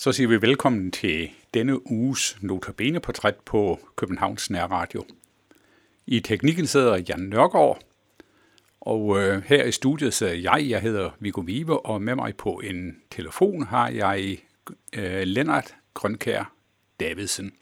Så siger vi velkommen til denne uges Notabene-portræt på Københavns Nærradio. I teknikken sidder Jan Nørgaard, og øh, her i studiet sidder jeg, jeg hedder Viggo Vive, og med mig på en telefon har jeg øh, Lennart Grønkær Davidsen.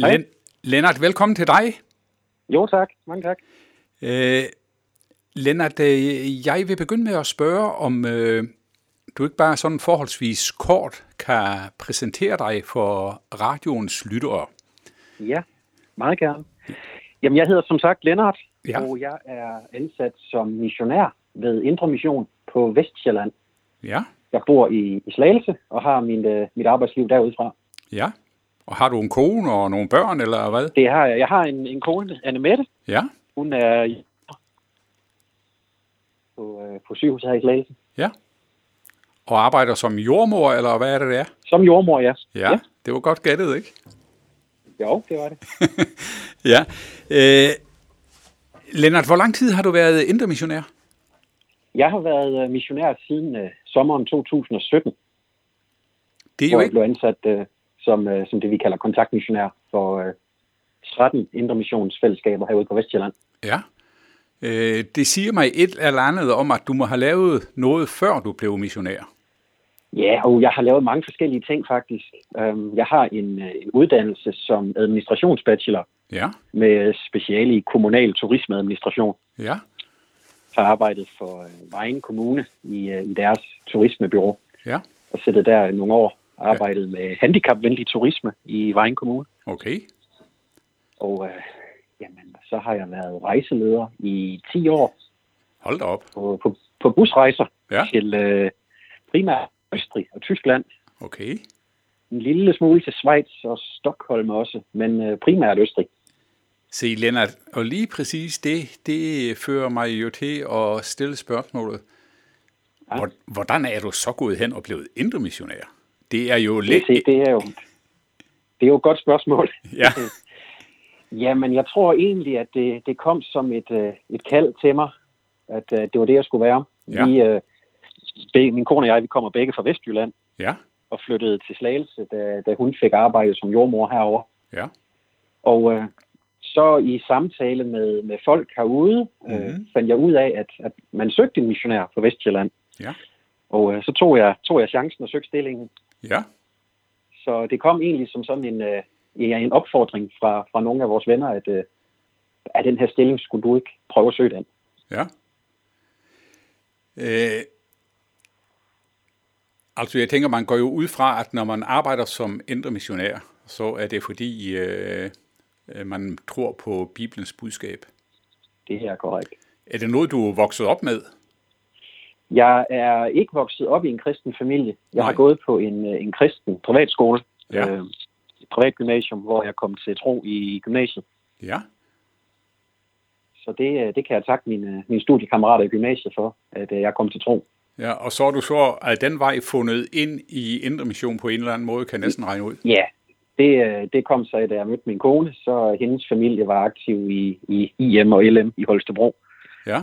Ja, Len- Lennart, velkommen til dig. Jo tak, mange tak. Øh, Lennart, øh, jeg vil begynde med at spørge, om øh, du ikke bare sådan forholdsvis kort kan præsentere dig for radioens lyttere. Ja, meget gerne. Jamen, jeg hedder som sagt Lennart, Ja. og jeg er ansat som missionær ved Indre Mission på Vestjylland. Ja, Jeg bor i, i Slagelse og har min, øh, mit arbejdsliv derudfra. ja. Og har du en kone og nogle børn, eller hvad? Det har jeg. Jeg har en, en kone, Anne Mette. Ja, Hun er på, øh, på sygehuset her i Slagelse. ja. Og arbejder som jordmor, eller hvad er det, det er? Som jordmor, ja. Ja, ja. det var godt gættet, ikke? Jo, det var det. Ja. Øh, Lennart, hvor lang tid har du været intermissionær? Jeg har været øh, missionær siden øh, sommeren 2017, Det er jo jeg ikke... blev ansat øh, som, øh, som det, vi kalder kontaktmissionær for øh, 13 Indre Missionsfællesskaber herude på Vestjylland. Ja. Øh, det siger mig et eller andet om, at du må have lavet noget, før du blev missionær. Ja, og jeg har lavet mange forskellige ting faktisk. Øhm, Jeg har en, øh, en uddannelse som administrationsbachelor Ja, med speciale i kommunal turismeadministration. ja, Har arbejdet for øh, Vejen Kommune i, øh, i deres turismebyrå ja. og siddet der nogle år arbejdet med handicapvenlig turisme i Vejen Kommune. Okay. Og øh, jamen, så har jeg været rejseleder i 10 år Hold da op. på, på, på busrejser Ja. til øh, primært Østrig og Tyskland. Okay. en lille smule til Schweiz og Stockholm også, men øh, primært Østrig. Se, Lennart, og lige præcis det, det fører mig jo til at stille spørgsmålet. Ja. Hvordan er du så gået hen og blevet indre missionær? Det er jo lidt... Det, det, er jo, det er jo et godt spørgsmål. Ja. Jamen, jeg tror egentlig, at det, det kom som et, øh, et kald til mig, at uh, det var det, jeg skulle være. Ja. Vi, be, min kone og jeg, vi kommer begge fra Vestjylland. Ja. Og flyttede til Slagelse, da, da hun fik arbejde som jordmor herover. Ja. Og uh, så i samtale med, med folk herude, mm-hmm. fandt jeg ud af, at, at man søgte en missionær på Vestjylland. Ja. Og uh, så tog jeg, tog jeg chancen og søgte stillingen. Ja. Så det kom egentlig som sådan en, uh, en opfordring fra, fra nogle af vores venner, at, uh, at den her stilling skulle du ikke prøve at søge den. Ja. Øh, altså jeg tænker, man går jo ud fra, at når man arbejder som indre missionær, så er det fordi, øh, man tror på Bibelens budskab. Det er korrekt. Er det noget, du er vokset op med? Jeg er ikke vokset op i en kristen familie. Jeg Nej. har gået på en, en kristen privatskole, Ja. øh, et privat gymnasium, hvor jeg kom til tro i gymnasiet. Ja. Så det, øh, det kan jeg takke mine, mine studiekammerater i gymnasiet for, at øh, jeg kom til tro. Ja, og så har du så at den vej fundet ind i Indre Mission på en eller anden måde, kan næsten regne ud. Ja, det, øh, det kom så, da jeg mødte min kone, så hendes familie var aktiv i, i IM og LM i Holstebro. Ja,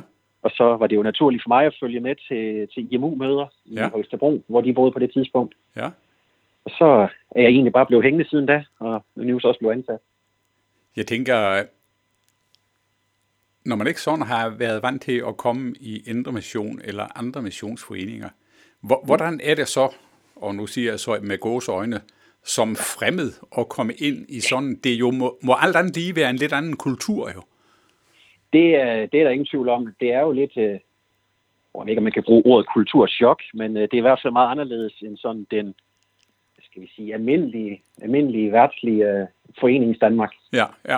Og så var det jo naturligt for mig at følge med til, til IMU-møder i Ja. Holstebro, hvor de boede på det tidspunkt. ja. Og så er jeg egentlig bare blevet hængende siden da, og nu så også blevet ansat. Jeg tænker, når man ikke sådan har været vant til at komme i Indre Mission eller andre missionsforeninger, hvor, hvordan er det så, og nu siger jeg så med gås øjne, som fremmed at komme ind i sådan, det jo må, må alt andet lige være en lidt anden kultur jo. Det, er- det er der ingen tvivl om. Det er jo lidt, øh, jeg ved ikke, om man kan bruge ordet kulturschok, men øh, det er i hvert fald meget anderledes end sådan den, skal vi sige, almindelige, almindelige værtslige øh, forenings Danmark. Ja, ja,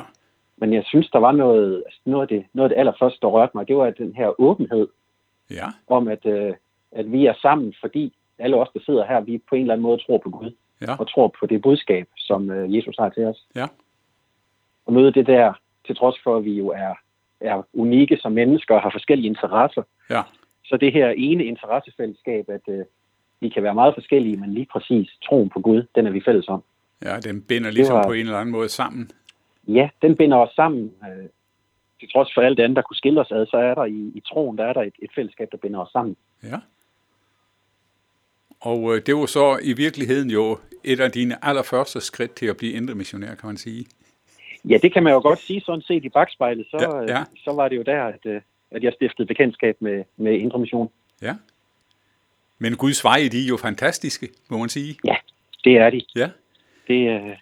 Men jeg synes, der var noget, altså noget, af det, noget af det allerførste, der rørte mig, det var den her åbenhed ja, om, at, øh, at vi er sammen, fordi alle os, der sidder her, vi på en eller anden måde tror på Gud, ja, og tror på det budskab, som øh, Jesus har til os. ja, Og møde det der, til trods for, at vi jo er, er unikke som mennesker og har forskellige interesser, ja, så det her ene interessefællesskab, at øh, vi kan være meget forskellige, men lige præcis troen på Gud, den er vi fælles om. ja, den binder ligesom var- på en eller anden måde sammen. Ja, den binder os sammen. Øh, til trods for alt det andet, der kunne skille os ad, så er der i, i troen, der er der et, et fællesskab, der binder os sammen. Ja. Og øh, det var så i virkeligheden jo et af dine allerførste skridt til at blive indre missionær, kan man sige. Ja, det kan man jo godt sige sådan set i bagspejlet. Så, Ja, ja, ja. så var det jo der, at, øh, at jeg stiftede bekendtskab med, med Indre Mission. Ja. Men Guds veje, de er jo fantastiske, må man sige. Ja, det er de. Ja. Det, øh, Er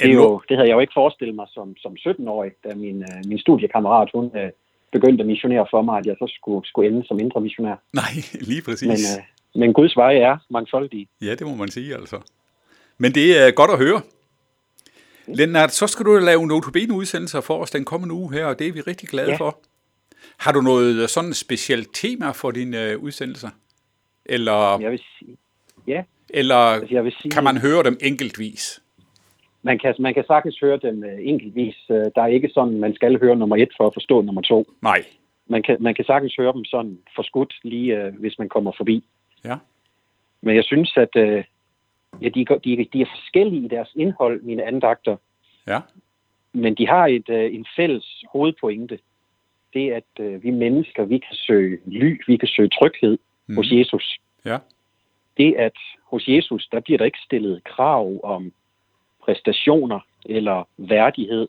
det, er jo, det havde jeg jo ikke forestillet mig som, som 17-årig, da min, øh, min studiekammerat, hun øh, begyndte at missionere for mig, at jeg så skulle, skulle ende som indre missionær. Nej, lige præcis. Men, øh, men Guds veje er mangfoldige. Ja, det må man sige altså. Men det er godt at høre. Lennart, så skal du lave notabene udsendelser for os den kommende uge her, og det er vi rigtig glade Ja. for. Har du noget sådan specielt tema for dine øh, udsendelser? Eller, Jeg vil sige, ja, eller altså jeg vil sige, kan man høre dem enkeltvis? man kan, man kan sagtens høre dem øh, enkeltvis. Øh, Der er ikke sådan, man skal høre nummer et for at forstå nummer to. Nej. Man kan, man kan sagtens høre dem sådan forskudt, lige øh, hvis man kommer forbi. Ja. Men jeg synes, at øh, ja, de, er- de, de er forskellige i deres indhold, mine andagter. Ja. Men de har et, øh, en fælles hovedpointe. Det er, at øh, vi mennesker, vi kan søge ly, vi kan søge tryghed Mm. hos Jesus. Ja. Det, at hos Jesus, der bliver der ikke stillet krav om præstationer eller værdighed.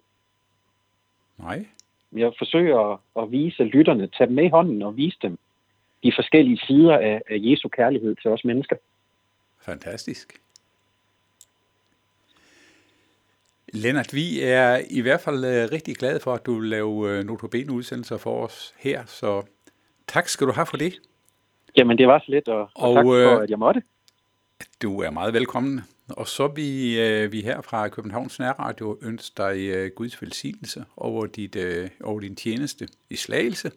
Nej. Jeg forsøger at, at vise lytterne, tage dem med i hånden og vise dem de forskellige sider af, af Jesu kærlighed til os mennesker. Fantastisk. Lennart, vi er i hvert fald øh, rigtig glade for, at du vil lave øh, notabene udsendelser for os her, så tak skal du have for det. Jamen, det var så lidt, og, og, Og, tak for, øh, at jeg måtte. Du er meget velkommen. Og så vi, vi her fra Københavns Nærradio ønsker dig Guds velsignelse over, dit, over din tjeneste i Slagelse.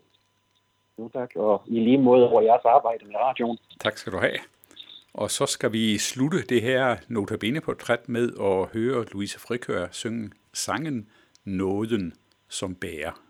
Jo, tak. Og i lige måde over jeres arbejde med radioen. Tak skal du have. Og så skal vi slutte det her notabene-portræt med at høre Louise Frikør synge sangen Nåden som bærer.